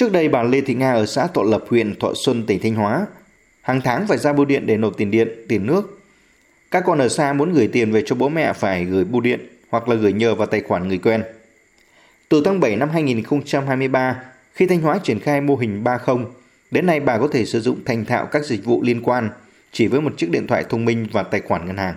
Trước đây bà Lê Thị Nga ở xã Thọ Lập, huyện Thọ Xuân, tỉnh Thanh Hóa, hàng tháng phải ra bưu điện để nộp tiền điện, tiền nước. Các con ở xa muốn gửi tiền về cho bố mẹ phải gửi bưu điện hoặc là gửi nhờ vào tài khoản người quen. Từ tháng 7 năm 2023, khi Thanh Hóa triển khai mô hình 30, đến nay bà có thể sử dụng thành thạo các dịch vụ liên quan chỉ với một chiếc điện thoại thông minh và tài khoản ngân hàng.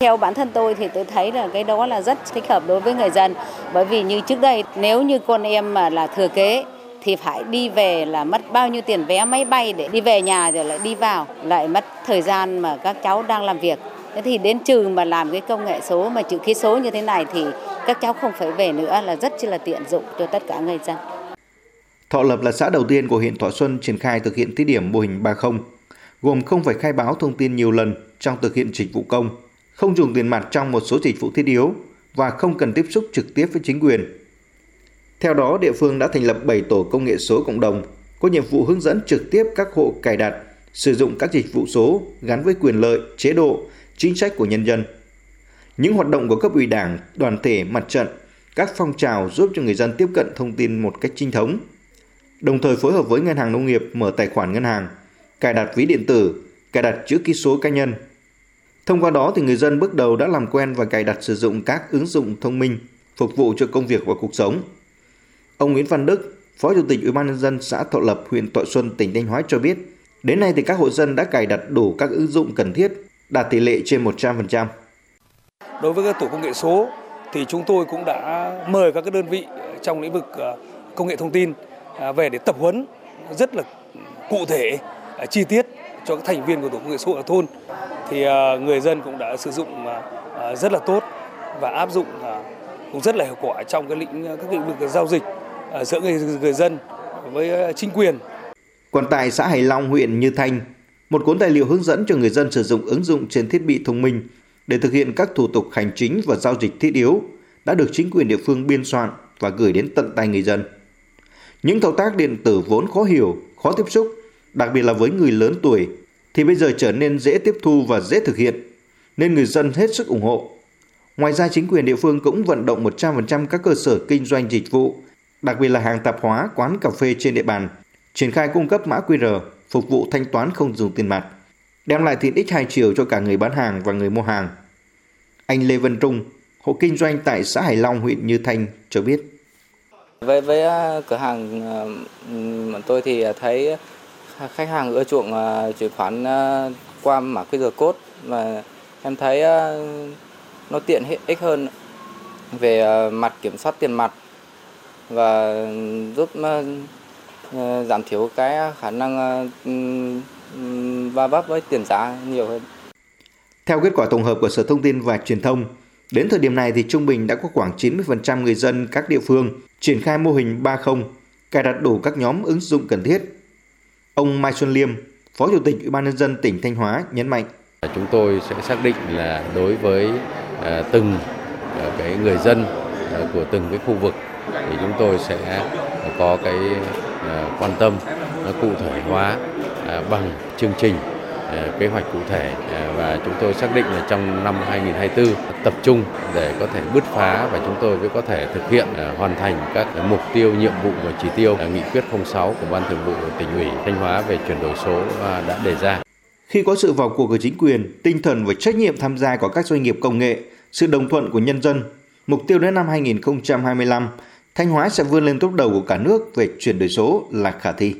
Theo bản thân tôi thì tôi thấy là cái đó là rất thích hợp đối với người dân. Bởi vì như trước đây nếu như con em mà là thừa kế thì phải đi về là mất bao nhiêu tiền vé máy bay để đi về nhà rồi lại đi vào, lại mất thời gian mà các cháu đang làm việc. Thế thì đến trừ mà làm cái công nghệ số mà chữ ký số như thế này thì các cháu không phải về nữa là rất là tiện dụng cho tất cả người dân. Thọ Lập là xã đầu tiên của huyện Thọ Xuân triển khai thực hiện thí điểm mô hình 30, gồm không phải khai báo thông tin nhiều lần trong thực hiện dịch vụ công, không dùng tiền mặt trong một số dịch vụ thiết yếu và không cần tiếp xúc trực tiếp với chính quyền. Theo đó, địa phương đã thành lập 7 tổ công nghệ số cộng đồng có nhiệm vụ hướng dẫn trực tiếp các hộ cài đặt, sử dụng các dịch vụ số gắn với quyền lợi, chế độ, chính sách của nhân dân. Những hoạt động của cấp ủy đảng, đoàn thể, mặt trận, các phong trào giúp cho người dân tiếp cận thông tin một cách chính thống. Đồng thời phối hợp với ngân hàng nông nghiệp mở tài khoản ngân hàng, cài đặt ví điện tử, cài đặt chữ ký số cá nhân. Thông qua đó thì người dân bước đầu đã làm quen và cài đặt sử dụng các ứng dụng thông minh phục vụ cho công việc và cuộc sống. Ông Nguyễn Văn Đức, Phó Chủ tịch Ủy ban nhân dân xã Thọ Lập, huyện Thọ Xuân, tỉnh Thanh Hóa cho biết, đến nay thì các hộ dân đã cài đặt đủ các ứng dụng cần thiết, đạt tỷ lệ trên 100%. Đối với các tổ công nghệ số thì chúng tôi cũng đã mời các đơn vị trong lĩnh vực ờ, công nghệ thông tin à, về để tập huấn rất là cụ thể, à, chi tiết cho các thành viên của tổ công nghệ số ở thôn. Thì ờ, người dân cũng đã sử dụng ờ, rất là tốt và áp dụng cũng rất là hiệu quả trong cái lĩnh các lĩnh vực giao dịch giữa người, người dân với ờ, chính quyền. Còn tại xã Hải Long, huyện Như Thanh, một cuốn tài liệu hướng dẫn cho người dân sử dụng ứng dụng trên thiết bị thông minh để thực hiện các thủ tục hành chính và giao dịch thiết yếu đã được chính quyền địa phương biên soạn và gửi đến tận tay người dân. Những thao tác điện tử vốn khó hiểu, khó tiếp xúc, đặc biệt là với người lớn tuổi, thì bây giờ trở nên dễ tiếp thu và dễ thực hiện, nên người dân hết sức ủng hộ. Ngoài ra chính quyền địa phương cũng vận động 100% các cơ sở kinh doanh dịch vụ, đặc biệt là hàng tạp hóa, quán cà phê trên địa bàn, triển khai cung cấp mã QR phục vụ thanh toán không dùng tiền mặt, đem lại tiện ích hai chiều cho cả người bán hàng và người mua hàng. Anh Lê Văn Trung, hộ kinh doanh tại xã Hải Long, huyện Như Thanh cho biết. Với với à, cửa hàng à, bọn tôi thì thấy khách hàng ưa chuộng à, chuyển khoản qua mã QR code và em thấy nó tiện ích hơn về mặt kiểm soát tiền mặt và giúp giảm thiểu cái khả năng va vấp với tiền giá nhiều hơn. Theo kết quả tổng hợp của Sở Thông tin và Truyền thông, đến thời điểm này thì trung bình đã có khoảng 90% người dân các địa phương triển khai mô hình 30, cài đặt đủ các nhóm ứng dụng cần thiết. Ông Mai Xuân Liêm, Phó Chủ tịch Ủy ban nhân dân tỉnh Thanh Hóa nhấn mạnh: Chúng tôi sẽ xác định là đối với từng cái người dân của từng cái khu vực thì chúng tôi sẽ có cái à, quan tâm à, cụ thể hóa à, bằng chương trình kế hoạch cụ thể và chúng tôi xác định là trong năm 2024 tập trung để có thể bứt phá và chúng tôi mới có thể thực hiện hoàn thành các mục tiêu, nhiệm vụ và chỉ tiêu nghị quyết 06 của Ban Thường vụ tỉnh ủy Thanh Hóa về chuyển đổi số đã đề ra. Khi có sự vào cuộc của chính quyền, tinh thần và trách nhiệm tham gia của các doanh nghiệp công nghệ, sự đồng thuận của nhân dân, mục tiêu đến năm 2025, Thanh Hóa sẽ vươn lên top đầu của cả nước về chuyển đổi số là khả thi.